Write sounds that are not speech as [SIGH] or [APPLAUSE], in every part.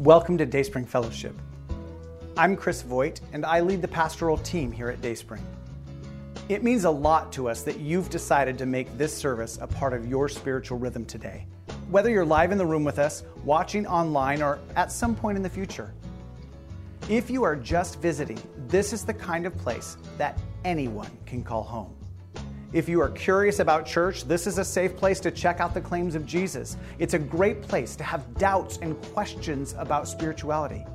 Welcome to Dayspring Fellowship. I'm Chris Voigt, and I lead the pastoral team here at Dayspring. It means a lot to us that you've decided to make this service a part of your spiritual rhythm today, whether you're live in the room with us, watching online, or at some point in the future. If you are just visiting, this is the kind of place that anyone can call home. If you are curious about church, this is a safe place to check out the claims of Jesus. It's a great place to have doubts and questions about spirituality.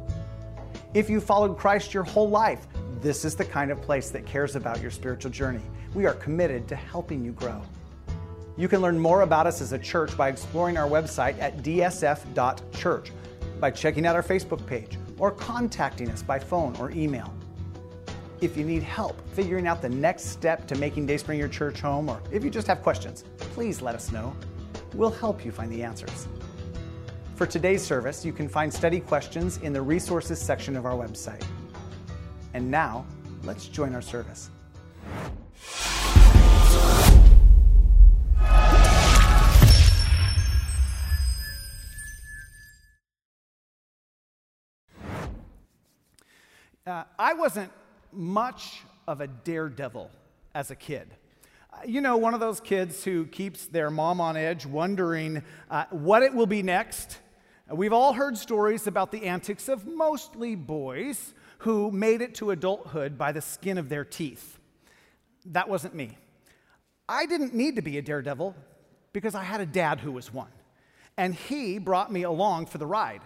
If you followed Christ your whole life, this is the kind of place that cares about your spiritual journey. We are committed to helping you grow. You can learn more about us as a church by exploring our website at dsf.church, by checking out our Facebook page, or contacting us by phone or email. If you need help figuring out the next step to making Dayspring your church home, or if you just have questions, please let us know. We'll help you find the answers. For today's service, you can find study questions in the resources section of our website. And now, let's join our service. Uh, I wasn't much of a daredevil as a kid. Uh, you know, one of those kids who keeps their mom on edge, wondering uh, what it will be next. We've all heard stories about the antics of mostly boys who made it to adulthood by the skin of their teeth. That wasn't me. I didn't need to be a daredevil because I had a dad who was one, and he brought me along for the ride.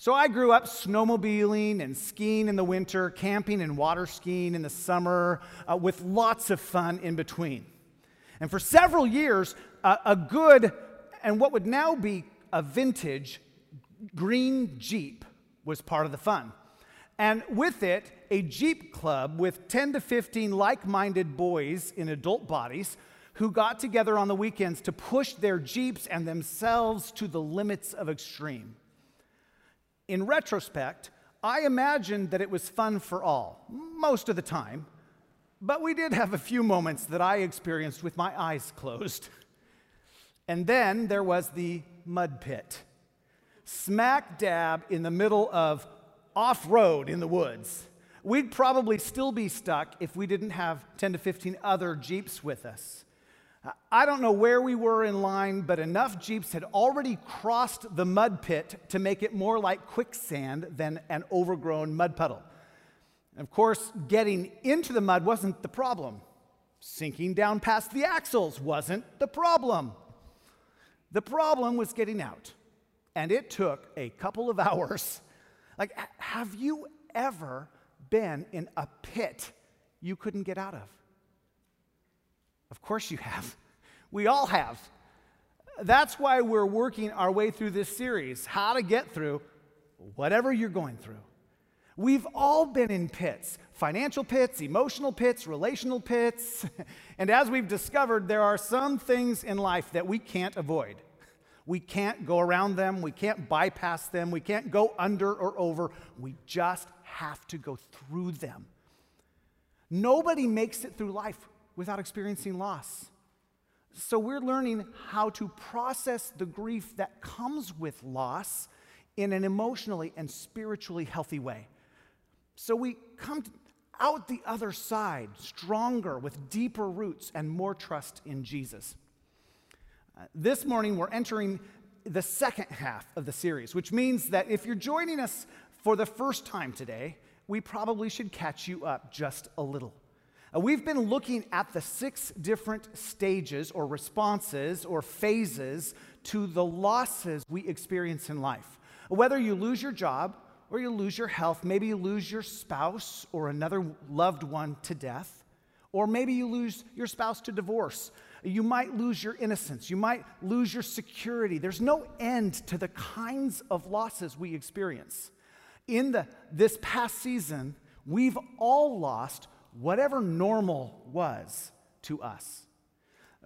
So I grew up snowmobiling and skiing in the winter, camping and water skiing in the summer, uh, with lots of fun in between. And for several years, uh, a good and what would now be a vintage green Jeep was part of the fun. And with it, a Jeep club with 10 to 15 like minded boys in adult bodies who got together on the weekends to push their Jeeps and themselves to the limits of extreme. In retrospect, I imagined that it was fun for all, most of the time, but we did have a few moments that I experienced with my eyes [LAUGHS] closed. And then there was the mud pit, smack dab in the middle of off road in the woods. We'd probably still be stuck if we didn't have 10 to 15 other Jeeps with us. I don't know where we were in line, but enough Jeeps had already crossed the mud pit to make it more like quicksand than an overgrown mud puddle. Of course, getting into the mud wasn't the problem. Sinking down past the axles wasn't the problem. The problem was getting out. And it took a couple of [LAUGHS] hours. Like, have you ever been in a pit you couldn't get out of? Of course you have. [LAUGHS] We all have. That's why we're working our way through this series how to get through whatever you're going through. We've all been in pits financial pits, emotional pits, relational pits. [LAUGHS] And as we've discovered, there are some things in life that we can't avoid. We can't go around them, we can't bypass them, we can't go under or over. We just have to go through them. Nobody makes it through life without experiencing loss. So we're learning how to process the grief that comes with loss in an emotionally and spiritually healthy way. So we come out the other side stronger with deeper roots and more trust in Jesus. Uh, this morning, we're entering the second half of the series, which means that if you're joining us for the first time today, we probably should catch you up just a little. Uh, we've been looking at the six different stages or responses or phases to the losses we experience in life. Whether you lose your job or you lose your health, maybe you lose your spouse or another loved one to death, or maybe you lose your spouse to divorce. You might lose your innocence. You might lose your security. There's no end to the kinds of losses we experience. In the, this past season, we've all lost whatever normal was to us.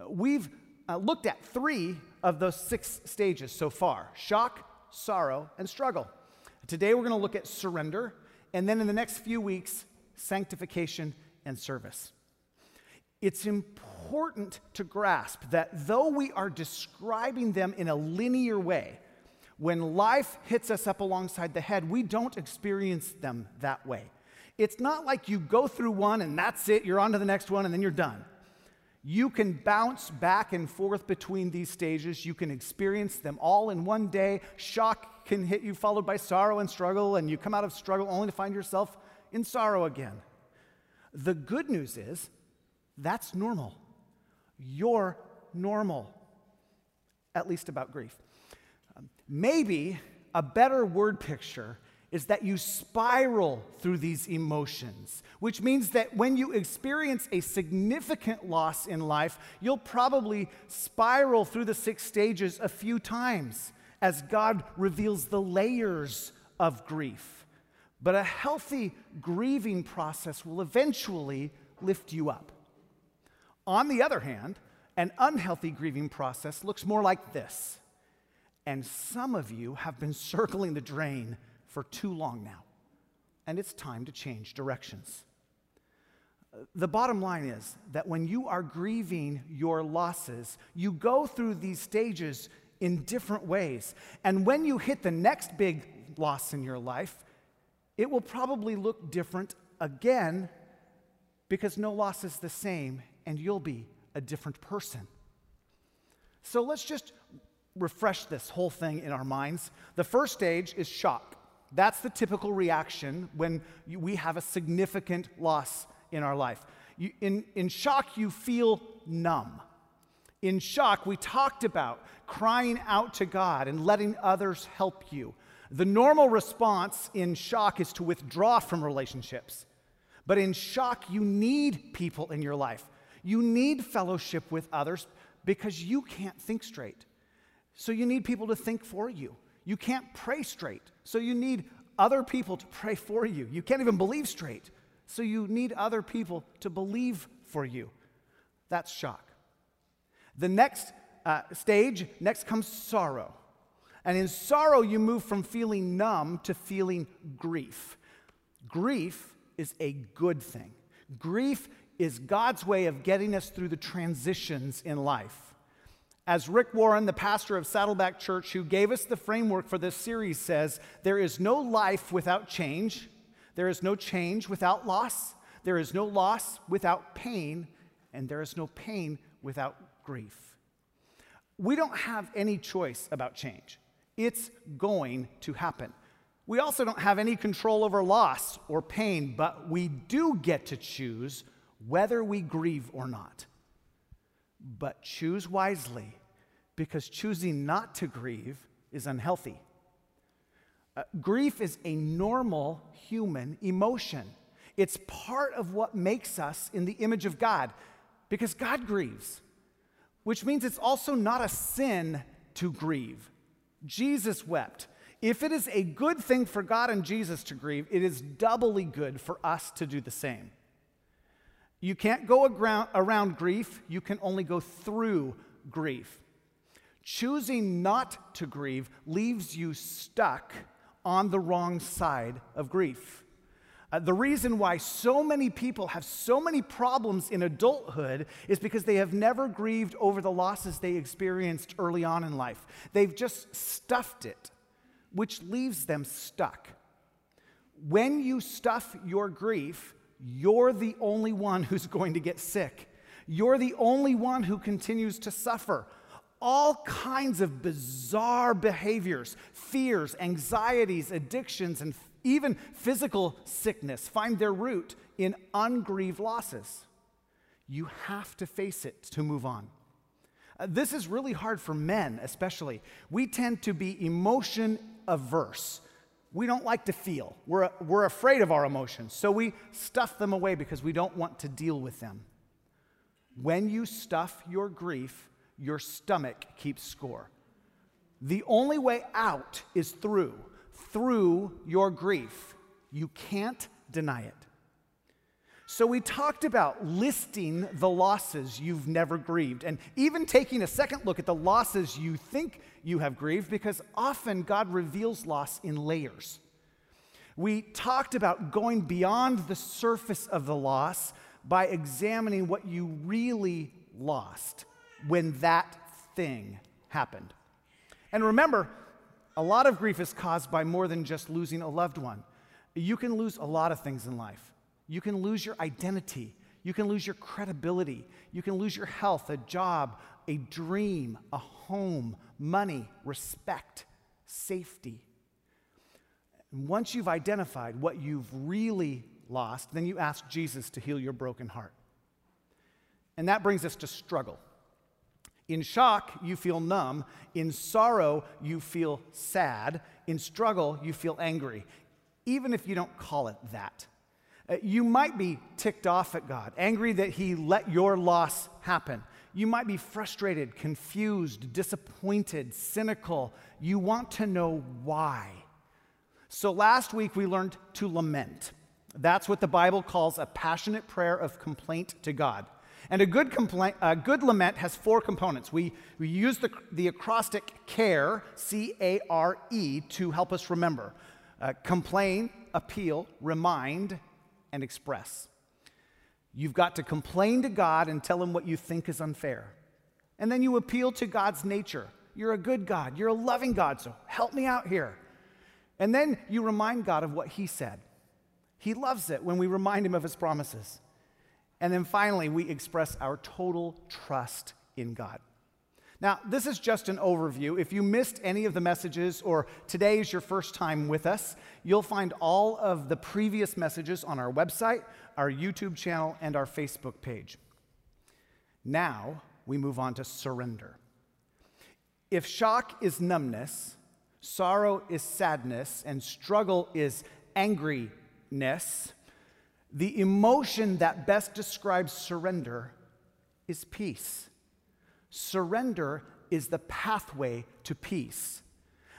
We've uh, looked at three of those six stages so far shock, sorrow, and struggle. Today we're going to look at surrender, and then in the next few weeks, sanctification and service. It's important to grasp that though we are describing them in a linear way, When life hits us up alongside the head, we don't experience them that way. It's not like you go through one and that's it, you're on to the next one, and then you're done. You can bounce back and forth between these stages. You can experience them all in one day. Shock can hit you, followed by sorrow and struggle, and you come out of struggle only to find yourself in sorrow again. The good news is that's normal. You're normal, at least about grief. Um, maybe a better word picture is that you spiral through these emotions, which means that when you experience a significant loss in life, you'll probably spiral through the six stages a few times as God reveals the layers of grief. But a healthy grieving process will eventually lift you up. On the other hand, an unhealthy grieving process looks more like this. And some of you have been [LAUGHS] circling the drain for too long now, and it's time to change directions. The bottom line is that when you are grieving your losses, you go through these stages in different ways. And when you hit the next big loss in your life, it will probably look different again because no loss is the same and you'll be a different person. So let's just refresh this whole thing in our minds. The first stage is shock. That's the typical reaction when we have a significant loss in our life. You, in, in shock, you feel numb. In shock, we talked about crying out to God and letting others help you. The normal response in shock is to withdraw from relationships. But in shock, you need people in your life. You need fellowship with others because you can't think straight. So you need people to think for you. You can't pray straight, so you need other people to pray for you. You can't even believe straight, so you need other people to believe for you. That's shock. The next uh, stage, next comes sorrow. And in sorrow, you move from feeling numb to feeling grief. Grief is a good thing. Grief is God's way of getting us through the transitions in life. As Rick Warren, the pastor of Saddleback Church, who gave us the framework for this series, says, there is no life without change, there is no change without loss, there is no loss without pain, and there is no pain without grief. We don't have any choice about change, it's going to happen. We also don't have any control over loss or pain, but we do get to choose whether we grieve or not. But choose wisely, because choosing not to grieve is unhealthy. Uh, grief is a normal human emotion. It's part of what makes us in the image of God, because God grieves, which means it's also not a sin to grieve. Jesus wept. If it is a good thing for God and Jesus to grieve, it is doubly good for us to do the same. You can't go around grief, you can only go through grief. Choosing not to grieve leaves you stuck on the wrong side of grief. Uh, the reason why so many people have so many problems in adulthood is because they have never grieved over the losses they experienced early on in life. They've just stuffed it, which leaves them stuck. When you stuff your grief, you're the only one who's going to get sick. You're the only one who continues to suffer. All kinds of bizarre behaviors, fears, anxieties, addictions, and even physical sickness find their root in ungrieved losses. You have to face it to move on. Uh, this is really hard for men, especially. We tend to be emotion averse we don't like to feel. We're, we're afraid of our emotions, so we stuff them away because we don't want to deal with them. When you stuff your grief, your stomach keeps score. The only way out is through, through your grief. You can't deny it. So, we talked about listing the losses you've never grieved and even taking a second look at the losses you think you have grieved because often God reveals loss in layers. We talked about going beyond the surface of the loss by examining what you really lost when that thing happened. And remember, A lot of grief is caused by more than just losing a loved one. You can lose a lot of things in life. You can lose your identity. You can lose your credibility. You can lose your health, a job, a dream, a home, money, respect, safety. Once you've identified what you've really lost, then you ask Jesus to heal your broken heart. And that brings us to struggle. In shock, you feel numb. In sorrow, you feel sad. In struggle, you feel angry, even if you don't call it that. Uh, you might be ticked off at God, angry that He let your loss happen. You might be frustrated, confused, disappointed, cynical. You want to know why. So last week we learned to lament. That's what the Bible calls a passionate prayer of complaint to God. And a good, complaint, a good lament has four components. We, we use the, the acrostic CARE, C A R E, to help us remember uh, complain, appeal, remind, and express. You've got to complain to God and tell Him what you think is unfair. And then you appeal to God's nature. You're a good God, you're a loving God, so help me out here. And then you remind God of what He said. He loves it when we remind Him of His promises. And then finally, we express our total trust in God. Now, this is just an overview. If you missed any of the messages or today is your first time with us, you'll find all of the previous messages on our website, our YouTube channel, and our Facebook page. Now, we move on to surrender. If shock is numbness, sorrow is sadness, and struggle is angriness, the emotion that best describes surrender is peace. Surrender is the pathway to peace.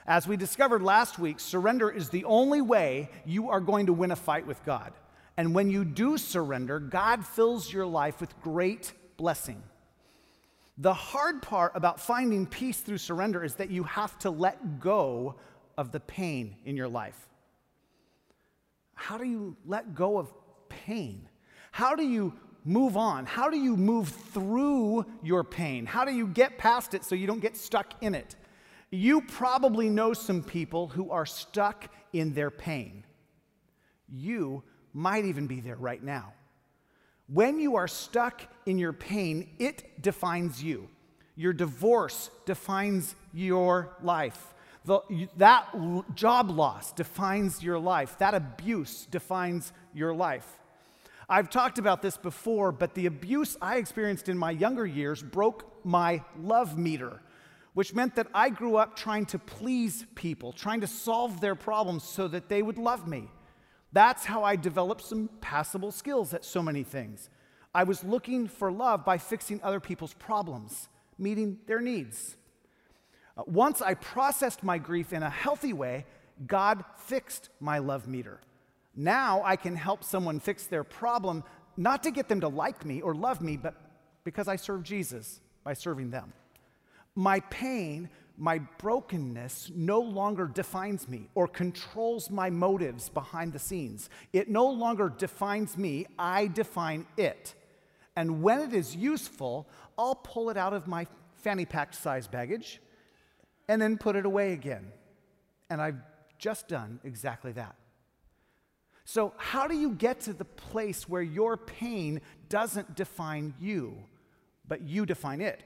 As we discovered last week, surrender is the only way you are going to win a fight with God. And when you do surrender, God fills your life with great blessing. The hard part about finding peace through surrender is that you have to let go of the pain in your life. How do you let go of pain? How do you move on? How do you move through your pain? How do you get past it so you don't get stuck in it? You probably know some people who are stuck in their pain. You might even be there right now. When you are stuck in your pain, it defines you. Your divorce defines your life. The, that job loss defines your life. That abuse defines your life. I've talked about this before, but the abuse I experienced in my younger years broke my love meter, which meant that I grew up trying to please people, trying to solve their problems so that they would love me. That's how I developed some passable skills at so many things. I was looking for love by fixing other people's problems, meeting their needs. Uh, once I processed my grief in a healthy way, God fixed my love meter. Now I can help someone fix their problem, not to get them to like me or love me, but because I serve Jesus by serving them. My pain, my brokenness no longer defines me or controls my motives behind the scenes. It no longer defines me, I define it. And when it is useful, I'll pull it out of my fanny pack size baggage and then put it away again. And I've just done exactly that. So, how do you get to the place where your pain doesn't define you, but you define it?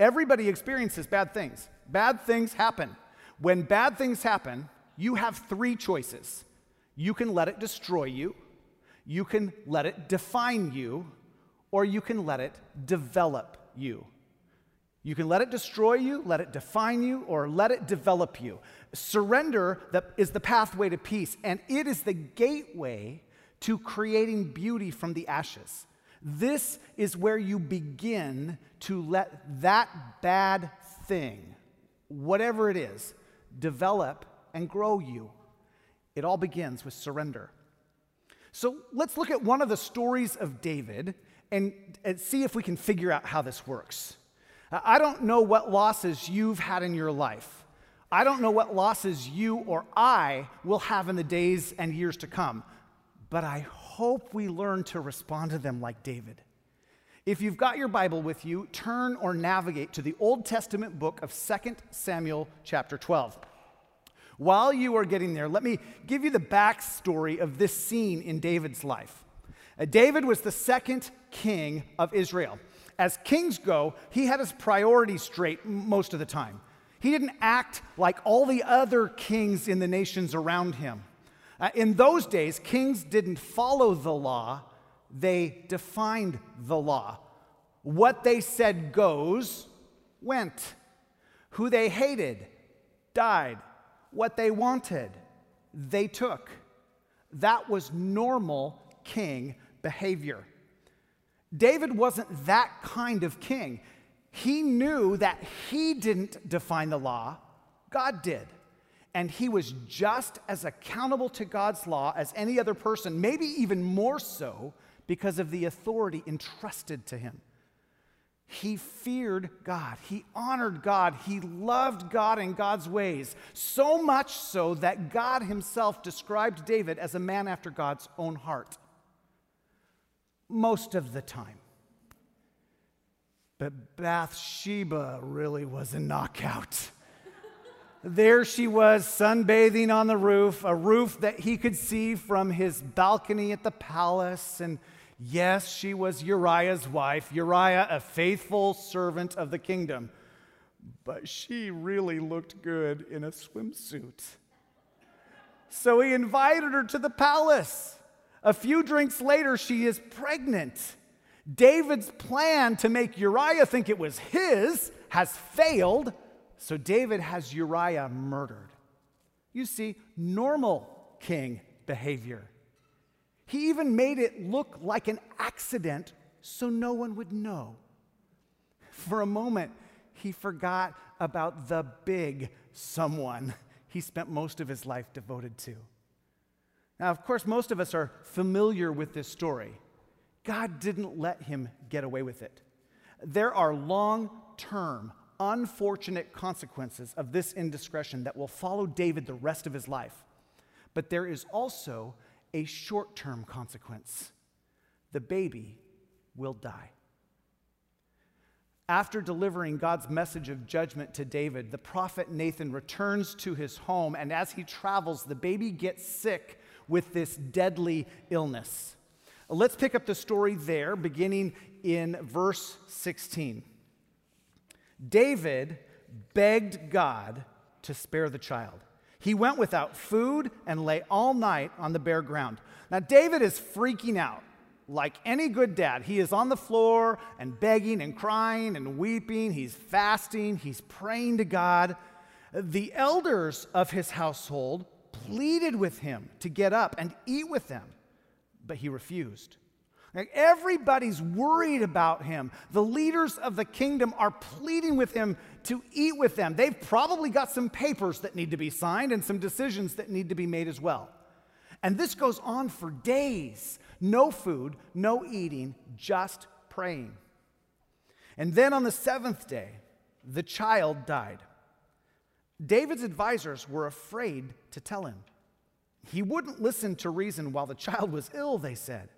Everybody experiences bad things. Bad things happen. When bad things happen, you have three choices. You can let it destroy you, you can let it define you, or you can let it develop you. You can let it destroy you, let it define you, or let it develop you. Surrender is the pathway to peace, and it is the gateway to creating beauty from the ashes. This is where you begin to let that bad thing, whatever it is, develop and grow you. It all begins with surrender. So let's look at one of the stories of David and, and see if we can figure out how this works. I don't know what losses you've had in your life. I don't know what losses you or I will have in the days and years to come, but I hope we learn to respond to them like David. If you've got your Bible with you, turn or navigate to the Old Testament book of 2 Samuel chapter 12. While you are getting there, let me give you the backstory of this scene in David's life. Uh, David was the second king of Israel. As kings go, he had his priorities straight most of the time. He didn't act like all the other kings in the nations around him. Uh, in those days, kings didn't follow the law, they defined the law. What they said goes, went. Who they hated, died. What they wanted, they took. That was normal king behavior. David wasn't that kind of king. He knew that he didn't define the law, God did. And he was just as accountable to God's law as any other person, maybe even more so because of the authority entrusted to him. He feared God. He honored God. He loved God and God's ways. So much so that God himself described David as a man after God's own heart. Most of the time. But Bathsheba really was a knockout. [LAUGHS] there she was, sunbathing on the roof, a roof that he could see from his balcony at the palace. And yes, she was Uriah's wife, Uriah, a faithful servant of the kingdom. But she really looked good in a swimsuit. So he invited her to the palace. A few drinks later, she is pregnant. David's plan to make Uriah think it was his has failed, so David has Uriah murdered. You see, normal king behavior. He even made it look like an accident so no one would know. For a moment, he forgot about the big someone he spent most of his life devoted to. Now, of course, most of us are familiar with this story. God didn't let him get away with it. There are long term, unfortunate consequences of this indiscretion that will follow David the rest of his life. But there is also a short term consequence the baby will die. After delivering God's message of judgment to David, the prophet Nathan returns to his home, and as he travels, the baby gets sick with this deadly illness. Let's pick up the story there, beginning in verse 16. David begged God to spare the child. He went without food and lay all night on the bare ground. Now, David is freaking out. Like any good dad, he is on the floor and begging and crying and weeping. He's fasting, he's praying to God. The elders of his household pleaded with him to get up and eat with them but he refused. Like everybody's worried about him. The leaders of the kingdom are pleading with him to eat with them. They've probably got some papers that need to be signed and some decisions that need to be made as well. And this goes on for days no food, no eating, just praying. And then on the seventh day, the child died. David's advisors were afraid to tell him. He wouldn't listen to reason while the child was ill, they said.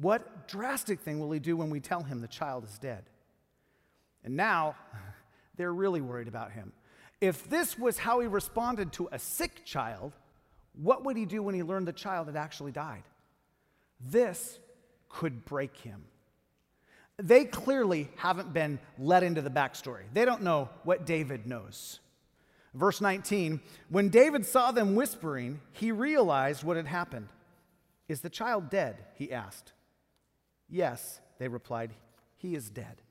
What drastic thing will he do when we tell him the child is dead? And now [LAUGHS] they're really worried about him. If this was how he responded to a sick child, what would he do when he learned the child had actually died? This could break him. They clearly haven't been let into the backstory. They don't know what David knows. Verse 19 When David saw them whispering, he realized what had happened. Is the child dead? He asked. Yes, they replied, he is dead.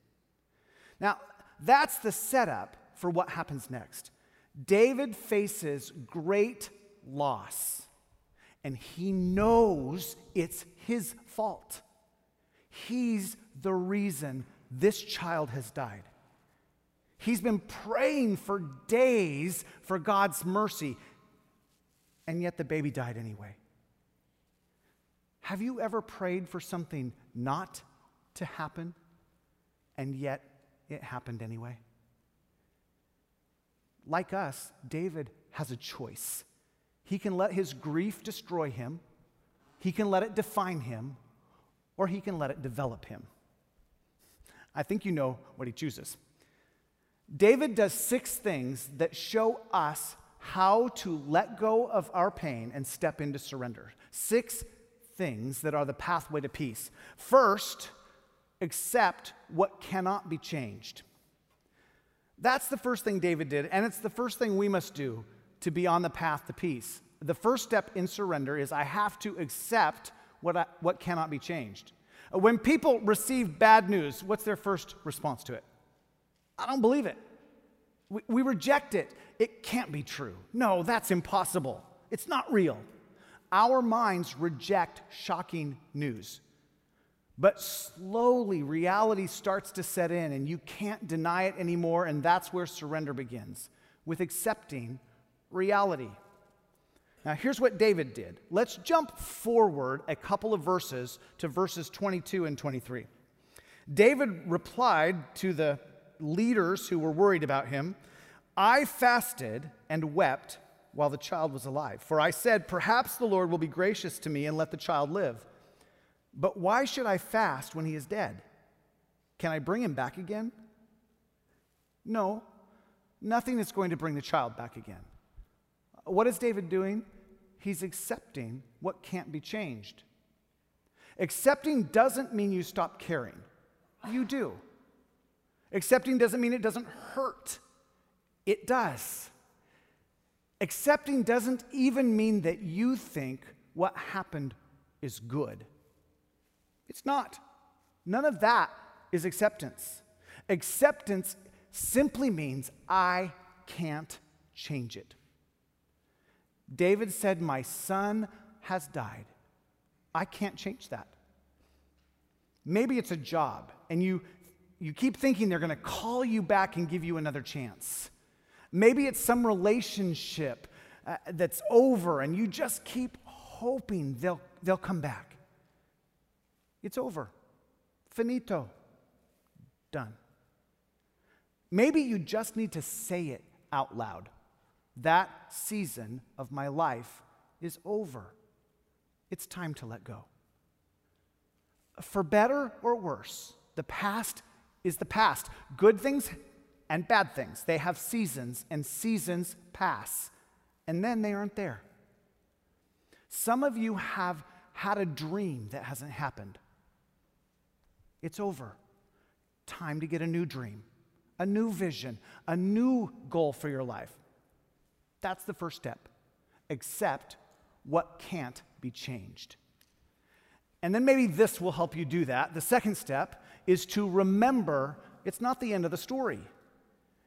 Now, that's the setup for what happens next. David faces great loss, and he knows it's his fault. He's the reason this child has died. He's been praying for days for God's mercy, and yet the baby died anyway. Have you ever prayed for something not to happen, and yet it happened anyway? Like us, David has a choice. He can let his grief destroy him, he can let it define him, or he can let it develop him. I think you know what he chooses. David does six things that show us how to let go of our pain and step into surrender. Six things that are the pathway to peace. First, accept what cannot be changed. That's the first thing David did, and it's the first thing we must do to be on the path to peace. The first step in surrender is I have to accept what, I, what cannot be changed. When people receive bad news, what's their first response to it? I don't believe it. We, we reject it. It can't be true. No, that's impossible. It's not real. Our minds reject shocking news. But slowly, reality starts to set in, and you can't deny it anymore, and that's where surrender begins with accepting reality. Now, here's what David did. Let's jump forward a couple of verses to verses 22 and 23. David replied to the leaders who were worried about him I fasted and wept while the child was alive, for I said, Perhaps the Lord will be gracious to me and let the child live. But why should I fast when he is dead? Can I bring him back again? No, nothing is going to bring the child back again. What is David doing? He's accepting what can't be changed. Accepting doesn't mean you stop caring, you do. Accepting doesn't mean it doesn't hurt, it does. Accepting doesn't even mean that you think what happened is good. It's not. None of that is acceptance. Acceptance simply means I can't change it. David said, My son has died. I can't change that. Maybe it's a job, and you, you keep thinking they're going to call you back and give you another chance. Maybe it's some relationship uh, that's over, and you just keep hoping they'll, they'll come back. It's over. Finito. Done. Maybe you just need to say it out loud. That season of my life is over. It's time to let go. For better or worse, the past is the past. Good things and bad things, they have seasons, and seasons pass, and then they aren't there. Some of you have had a dream that hasn't happened. It's over. Time to get a new dream, a new vision, a new goal for your life. That's the first step. Accept what can't be changed. And then maybe this will help you do that. The second step is to remember it's not the end of the story.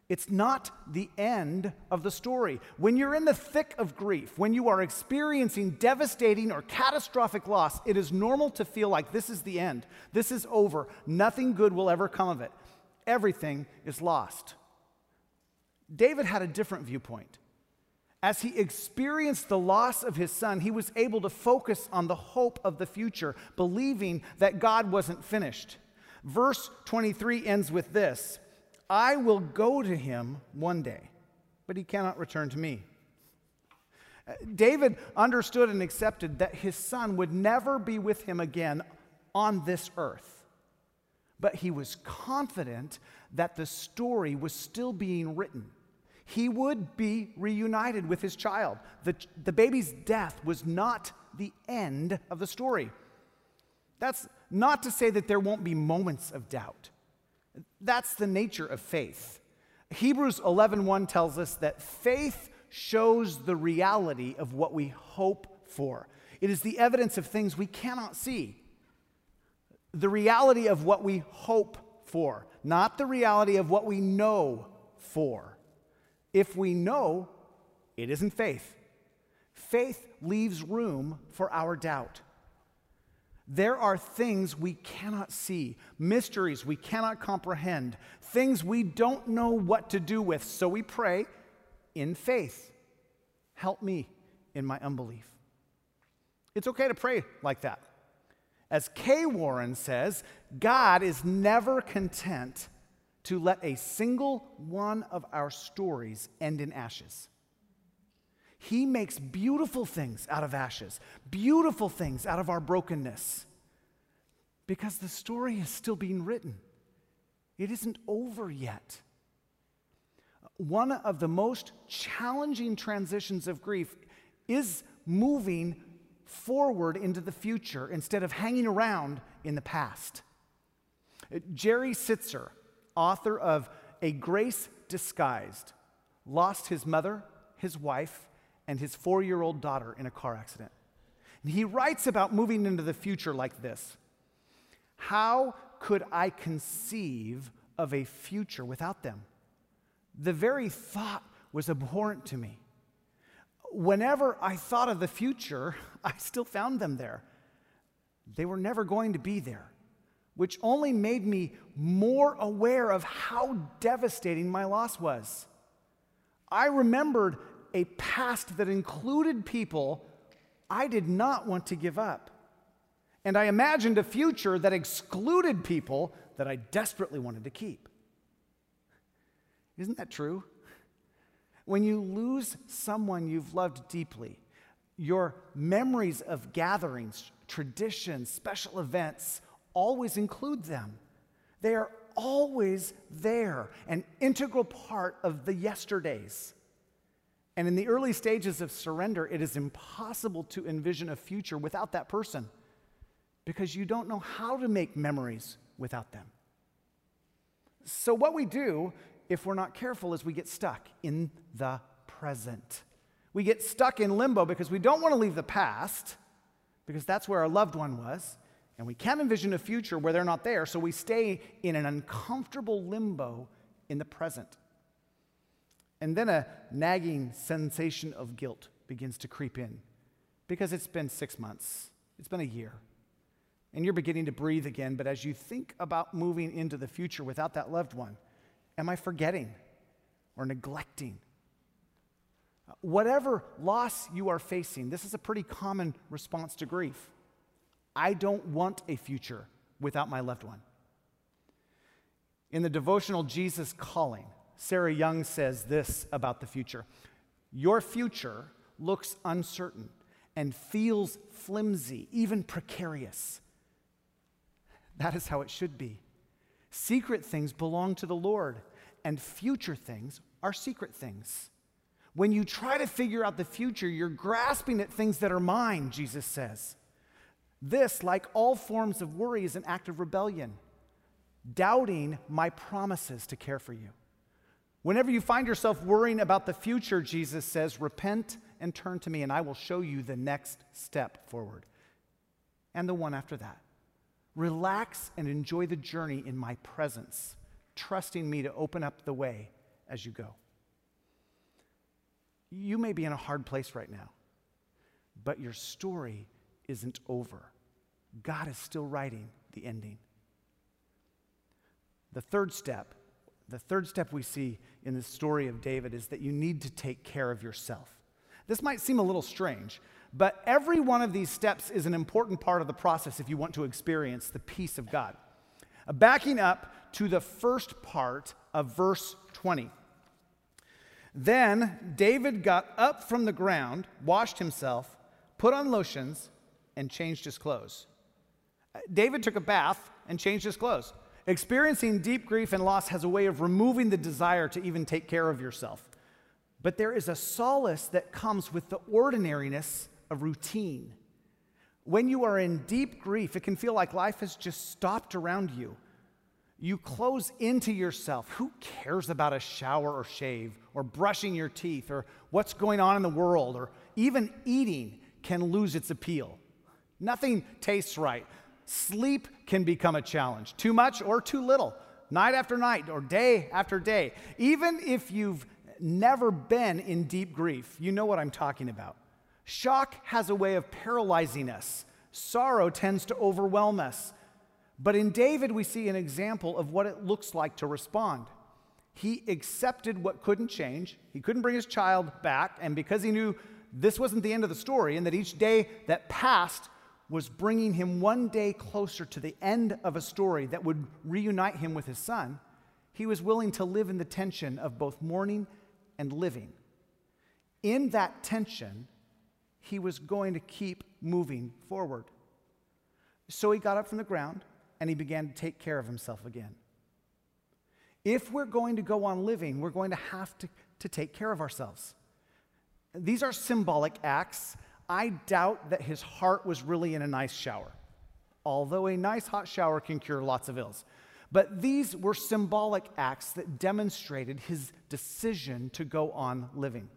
It's not the end of the story. When you're in the thick of grief, when you are experiencing devastating or catastrophic loss, it is normal to feel like this is the end. This is over. Nothing good will ever come of it. Everything is lost. David had a different viewpoint. As he experienced the loss of his son, he was able to focus on the hope of the future, believing that God wasn't finished. Verse 23 ends with this I will go to him one day, but he cannot return to me. David understood and accepted that his son would never be with him again on this earth. But he was confident that the story was still being written he would be reunited with his child. The, the baby's death was not the end of the story. That's not to say that there won't be moments of doubt. That's the nature of faith. Hebrews 11:1 tells us that faith shows the reality of what we hope for. It is the evidence of things we cannot see. The reality of what we hope for, not the reality of what we know for if we know it isn't faith. Faith leaves room for our doubt. There are things we cannot see, mysteries we cannot comprehend, things we don't know what to do with, so we pray in faith. Help me in my unbelief. It's okay to pray like that. As Kay Warren says, God is never content to let a single one of our stories end in ashes. He makes beautiful things out of ashes, beautiful things out of our brokenness, because the story is still being written. It isn't over yet. one of the most challenging transitions of grief is moving forward into the future instead of hanging around in the past. Jerry Sittser, author of A Grace Disguised, lost his mother, his wife, and his four year old daughter in a car accident. And he writes about moving into the future like this How could I conceive of a future without them? The very thought was abhorrent to me. Whenever I thought of the future, [LAUGHS] I still found them there. They were never going to be there, which only made me more aware of how devastating my loss was. I remembered a past that included people I did not want to give up. And I imagined a future that excluded people that I desperately wanted to keep. Isn't that true? When you lose someone you've loved deeply, your memories of gatherings, traditions, special events always include them. They are always there, an integral part of the yesterdays. And in the early stages of surrender, it is impossible to envision a future without that person because you don't know how to make memories without them. So, what we do if we're not careful is we get stuck in the present. We get stuck in limbo because we don't want to leave the past because that's where our loved one was. And we can't envision a future where they're not there, so we stay in an uncomfortable limbo in the present. And then a nagging sensation of guilt begins to creep in because it's been six months, it's been a year, and you're beginning to breathe again. But as you think about moving into the future without that loved one, am I forgetting or neglecting? Whatever loss you are facing, this is a pretty common response to grief. I don't want a future without my loved one. In the devotional Jesus Calling, Sarah Young says this about the future Your future looks uncertain and feels flimsy, even precarious. That is how it should be. Secret things belong to the Lord, and future things are secret things. When you try to figure out the future, you're grasping at things that are mine, Jesus says. This, like all forms of worry, is an act of rebellion, doubting my promises to care for you. Whenever you find yourself worrying about the future, Jesus says, repent and turn to me, and I will show you the next step forward. And the one after that. Relax and enjoy the journey in my presence, trusting me to open up the way as you go. You may be in a hard place right now, but your story isn't over. God is still writing the ending. The third step the third step we see in the story of David is that you need to take care of yourself. This might seem a little strange, but every one of these steps is an important part of the process if you want to experience the peace of God. Uh, backing up to the first part of verse 20. Then David got up from the ground, washed himself, put on lotions, and changed his clothes. Uh, David took a bath and changed his clothes. Experiencing deep grief and loss has a way of removing the desire to even take care of yourself. But there is a solace that comes with the ordinariness of routine. When you are in deep grief, it can feel like life has just stopped around you. You close into yourself. Who cares about a shower or shave, or brushing your teeth, or what's going on in the world, or even eating can lose its appeal? Nothing tastes right. Sleep can become a challenge, too much or too little, night after night or day after day. Even if you've never been in deep grief, you know what I'm talking about. Shock has a way of paralyzing us, sorrow tends to overwhelm us. But in David, we see an example of what it looks like to respond. He accepted what couldn't change. He couldn't bring his child back. And because he knew this wasn't the end of the story and that each day that passed was bringing him one day closer to the end of a story that would reunite him with his son, he was willing to live in the tension of both mourning and living. In that tension, he was going to keep moving forward. So he got up from the ground and he began to take care of himself again. If we're going to go on living, we're going to have to, to take care of ourselves. These are symbolic acts. I doubt that his heart was really in a nice shower, although a nice hot shower can cure lots of ills. But these were symbolic acts that demonstrated his decision to go on living.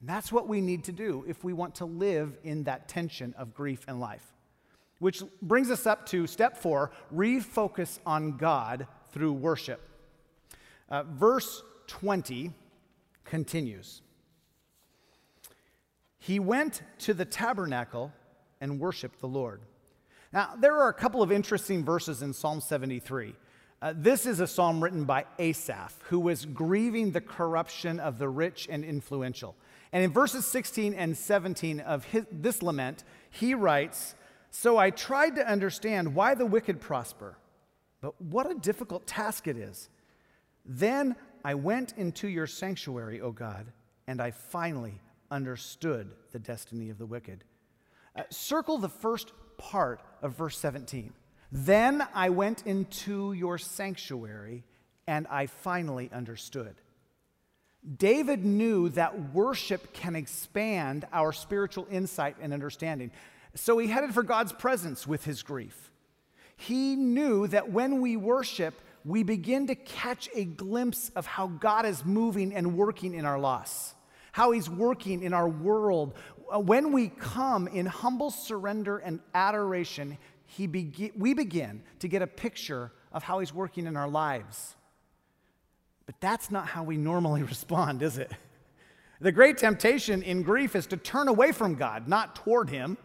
And that's what we need to do if we want to live in that tension of grief and life. Which brings us up to step four refocus on God through worship. Uh, verse 20 continues He went to the tabernacle and worshiped the Lord. Now, there are a couple of interesting verses in Psalm 73. Uh, this is a psalm written by Asaph, who was grieving the corruption of the rich and influential. And in verses 16 and 17 of his, this lament, he writes, So I tried to understand why the wicked prosper, but what a difficult task it is. Then I went into your sanctuary, O God, and I finally understood the destiny of the wicked. Uh, circle the first part of verse 17. Then I went into your sanctuary, and I finally understood. David knew that worship can expand our spiritual insight and understanding. So he headed for God's presence with his grief. He knew that when we worship, we begin to catch a glimpse of how God is moving and working in our loss, how he's working in our world. Uh, when we come in humble surrender and adoration, he be- we begin to get a picture of how he's working in our lives. But that's not how we normally [LAUGHS] respond, is it? The great temptation in grief is to turn away from God, not toward Him.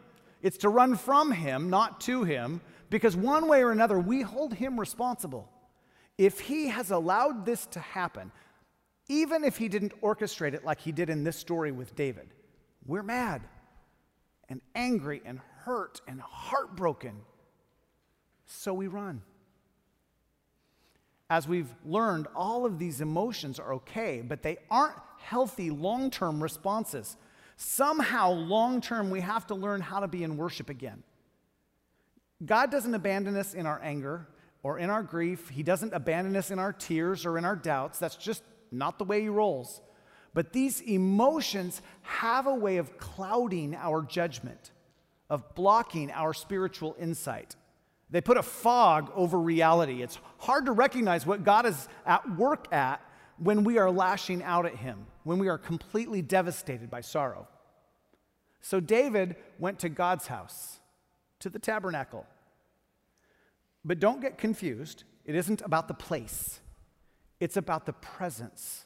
It's to run from Him, not to Him, because one way or another, we hold Him responsible. If He has allowed this to happen, even if He didn't orchestrate it like He did in this story with David, we're mad and angry and hurt and heartbroken. So we run as we've learned, all of these emotions are okay, but they aren't healthy long term responses. Somehow, long term, we have to learn how to be in worship again. God doesn't abandon us in our anger or in our grief, He doesn't abandon us in our tears or in our doubts. That's just not the way He rolls. But these emotions have a way of clouding our judgment, of blocking our spiritual insight. They put a fog over reality. It's hard to recognize what God is at work at when we are lashing out at Him, when we are completely devastated by sorrow. So David went to God's house, to the tabernacle. But don't get confused. It isn't about the place, it's about the presence.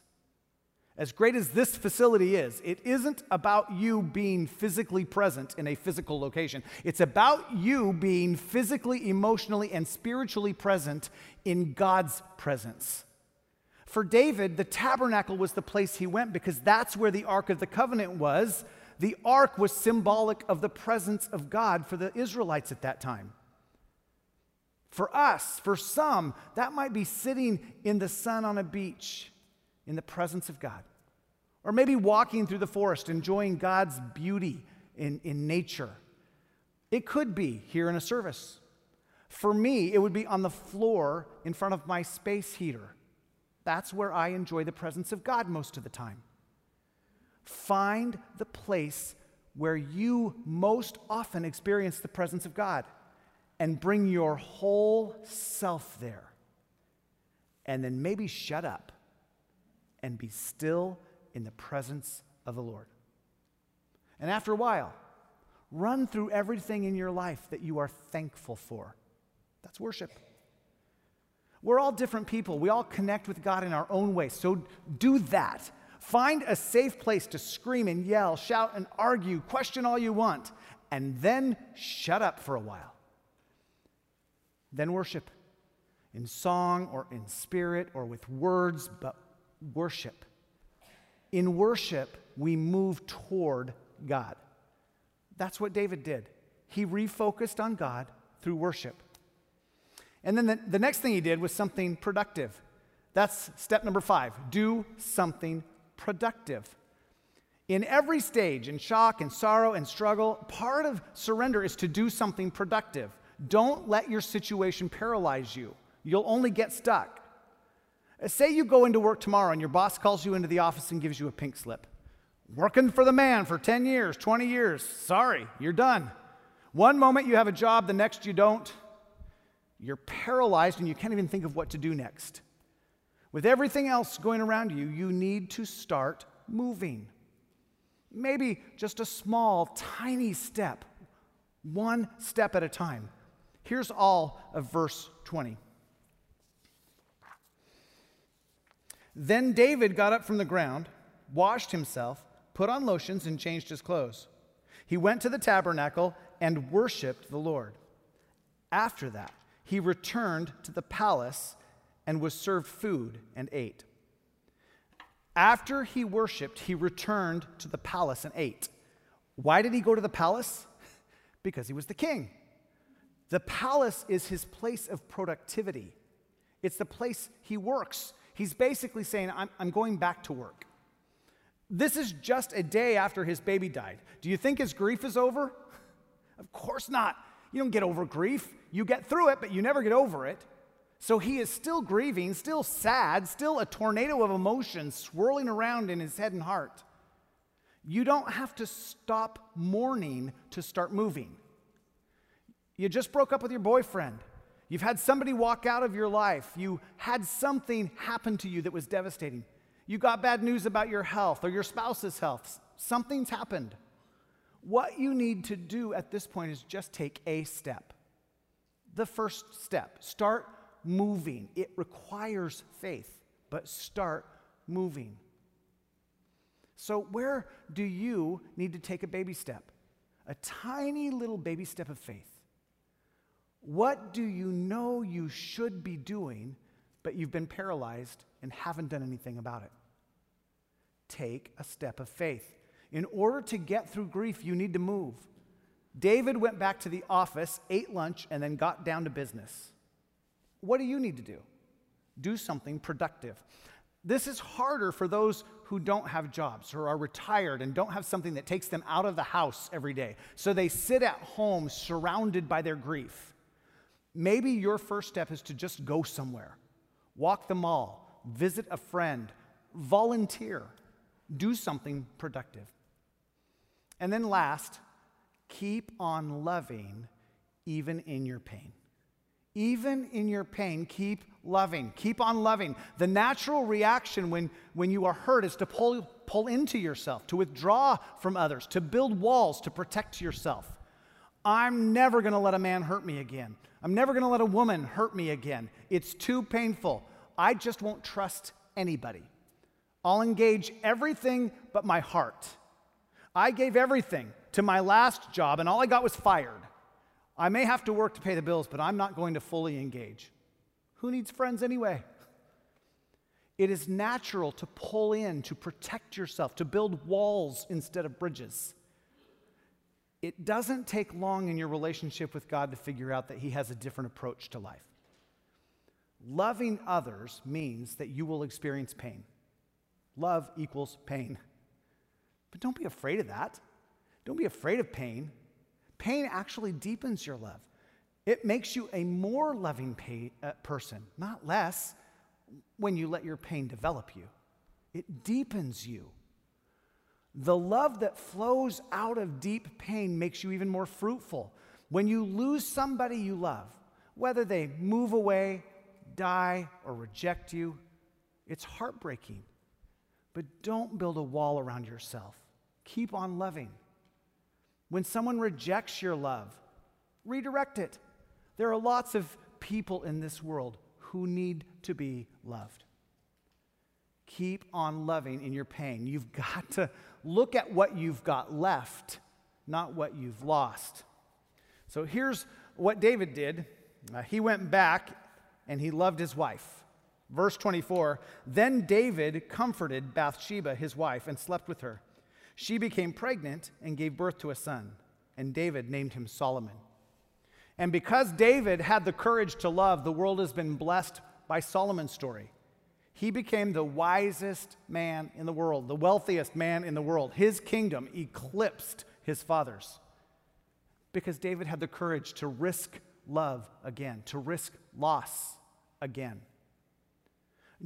As great as this facility is, it isn't about you being physically present in a physical location. It's about you being physically, emotionally, and spiritually present in God's presence. For David, the tabernacle was the place he went because that's where the Ark of the Covenant was. The Ark was symbolic of the presence of God for the Israelites at that time. For us, for some, that might be sitting in the sun on a beach in the presence of God. Or maybe walking through the forest, enjoying God's beauty in, in nature. It could be here in a service. For me, it would be on the floor in front of my space heater. That's where I enjoy the presence of God most of the time. Find the place where you most often experience the presence of God and bring your whole self there. And then maybe shut up and be still in the presence of the Lord. And after a while, run through everything in your life that you are thankful for. That's worship. We're all different people. We all connect with God in our own way. So do that. Find a safe place to scream and yell, shout and argue, question all you want, and then shut up for a while. Then worship in song or in spirit or with words, but worship. In worship, we move toward God. That's what David did. He refocused on God through worship. And then the, the next thing he did was something productive. That's step number five do something productive. In every stage, in shock and sorrow and struggle, part of surrender is to do something productive. Don't let your situation paralyze you. You'll only get stuck. Uh, Say you go into work tomorrow and your boss calls you into the office and gives you a pink slip. Working for the man for 10 years, 20 years. Sorry, you're done. One moment you have a job, the next you don't. You're paralyzed and you can't even think of what to do next. With everything else going around you, you need to start moving. Maybe just a small, tiny step, one step at a time. Here's all of verse 20. Then David got up from the ground, washed himself, put on lotions, and changed his clothes. He went to the tabernacle and worshiped the Lord. After that, he returned to the palace and was served food and ate. After he worshiped, he returned to the palace and ate. Why did he go to the palace? [LAUGHS] Because he was the king. The palace is his place of productivity, it's the place he works. He's basically saying, I'm, I'm going back to work. This is just a day after his baby died. Do you think his grief is over? [LAUGHS] Of course not. You don't get over grief. You get through it, but you never get over it. So he is still grieving, still sad, still a tornado of emotions swirling around in his head and heart. You don't have to stop mourning to start moving. You just broke up with your boyfriend. You've had somebody walk out of your life. You had something happen to you that was devastating. You got bad news about your health or your spouse's health. Something's happened. What you need to do at this point is just take a step. The first step. Start moving. It requires faith, but start moving. So, where do you need to take a baby step? A tiny little baby step of faith. What do you know you should be doing, but you've been paralyzed and haven't done anything about it? Take a step of faith. In order to get through grief, you need to move. David went back to the office, ate lunch, and then got down to business. What do you need to do? Do something productive. This is harder for those who don't have jobs or are retired and don't have something that takes them out of the house every day. So they sit at home surrounded by their grief. Maybe your first step is to just go somewhere, walk the mall, visit a friend, volunteer, do something productive. And then last, keep on loving even in your pain. Even in your pain, keep loving. Keep on loving. The natural reaction when, when you are hurt is to pull, pull into yourself, to withdraw from others, to build walls, to protect yourself. I'm never going to let a man hurt me again. I'm never going to let a woman hurt me again. It's too painful. I just won't trust anybody. I'll engage everything but my heart. I gave everything to my last job, and all I got was fired. I may have to work to pay the bills, but I'm not going to fully engage. Who needs friends anyway? It is natural to pull in, to protect yourself, to build walls instead of bridges. It doesn't take long in your relationship with God to figure out that He has a different approach to life. Loving others means that you will experience pain. Love equals pain. But don't be afraid of that. Don't be afraid of pain. Pain actually deepens your love. It makes you a more loving pay, uh, person, not less, when you let your pain develop you. It deepens you. The love that flows out of deep pain makes you even more fruitful. When you lose somebody you love, whether they move away, die, or reject you, it's heartbreaking. But don't build a wall around yourself. Keep on loving. When someone rejects your love, redirect it. There are lots of people in this world who need to be loved. Keep on loving in your pain. You've got to look at what you've got left, not what you've lost. So here's what David did uh, he went back and he loved his wife. Verse 24 Then David comforted Bathsheba, his wife, and slept with her. She became pregnant and gave birth to a son, and David named him Solomon. And because David had the courage to love, the world has been blessed by Solomon's story. He became the wisest man in the world, the wealthiest man in the world. His kingdom eclipsed his father's because David had the courage to risk love again, to risk loss again.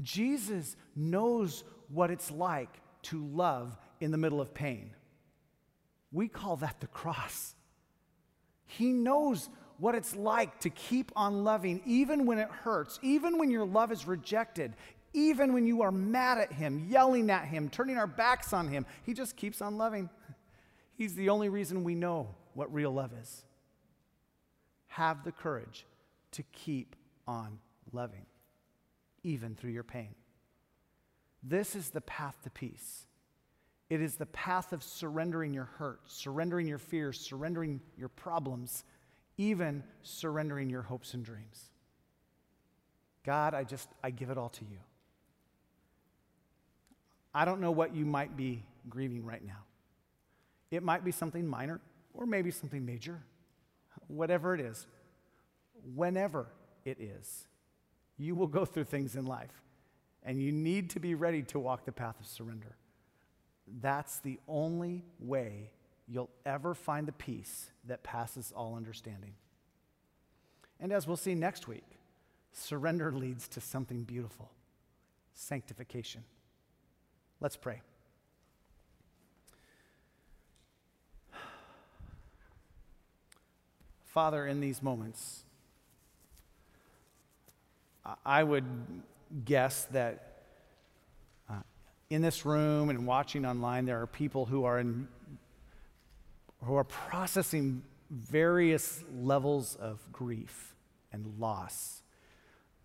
Jesus knows what it's like to love in the middle of pain. We call that the cross. He knows what it's like to keep on loving even when it hurts, even when your love is rejected, even when you are mad at Him, yelling at Him, turning our backs on Him. He just keeps on loving. [LAUGHS] He's the only reason we know what real love is. Have the courage to keep on loving, even through your pain. This is the path to peace. It is the path of surrendering your hurt, surrendering your fears, surrendering your problems, even surrendering your hopes and dreams. God, I just, I give it all to you. I don't know what you might be grieving right now. It might be something minor or maybe something major. Whatever it is, whenever it is, you will go through things in life, and you need to be ready to walk the path of surrender. That's the only way you'll ever find the peace that passes all understanding. And as we'll see next week, surrender leads to something beautiful sanctification. Let's pray. Father, in these moments, I would guess that uh, in this room and watching online, there are people who are in, who are processing various levels of grief and loss.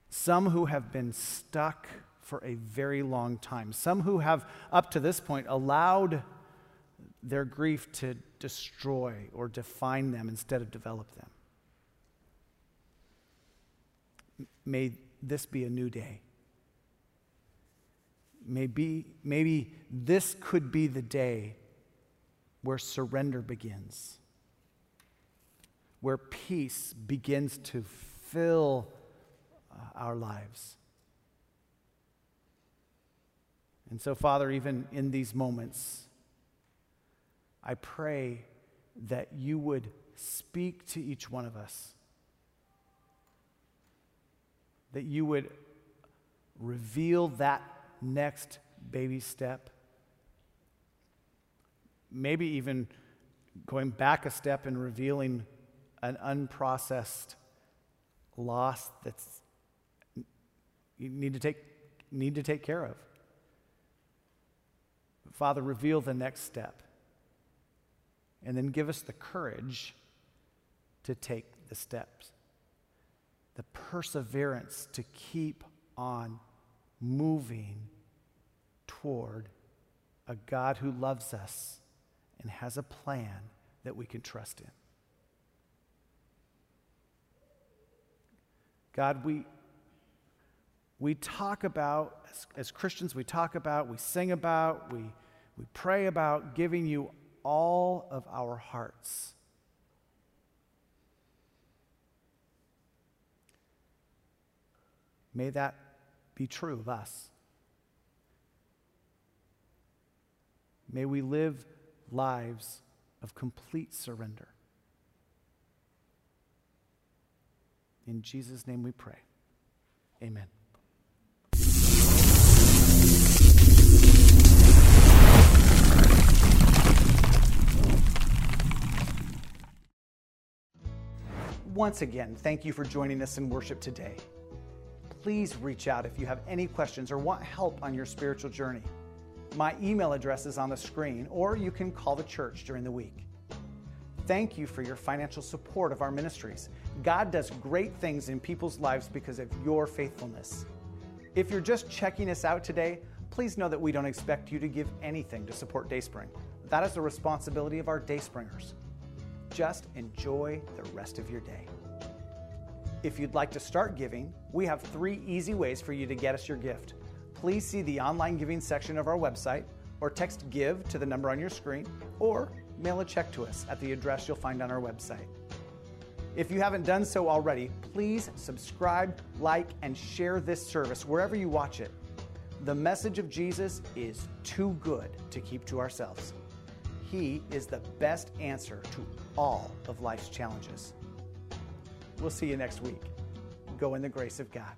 Some who have been stuck for a very long time. Some who have, up to this point, allowed their grief to destroy or define them instead of develop them. May this be a new day. Maybe, maybe this could be the day where surrender begins, where peace begins to fill uh, our lives. And so, Father, even in these moments, I pray that you would speak to each one of us, that you would reveal that next baby step. Maybe even going back a step and revealing an unprocessed loss that's you need to take need to take care of. Father, reveal the next step. And then give us the courage to take the steps. The perseverance to keep on moving toward a God who loves us and has a plan that we can trust in. God, we, we talk about, as, as, Christians, we talk about, we sing about, we, we pray about giving you all of our hearts. May that be true of us. May we live lives of complete surrender. In Jesus' name we pray. Amen. Once again, thank you for joining us in worship today please reach out if you have any questions or want help on your spiritual journey. My email address is on the screen, or you can call the church during the week. Thank you for your financial support of our ministries. God does great things in people's lives because of your faithfulness. If you're just checking us out today, please know that we don't expect you to give anything to support Dayspring. That is the responsibility of our Dayspringers. Just enjoy the rest of your day. If you'd like to start giving, we have three easy ways for you to get us your gift. Please see the online giving section of our website, or text GIVE to the number on your screen, or mail a check to us at the address you'll find on our website. If you haven't done so already, please subscribe, like, and share this service wherever you watch it. The message of Jesus is too good to keep to ourselves. He is the best answer to all of life's challenges. We'll see you next week. Go in the grace of God.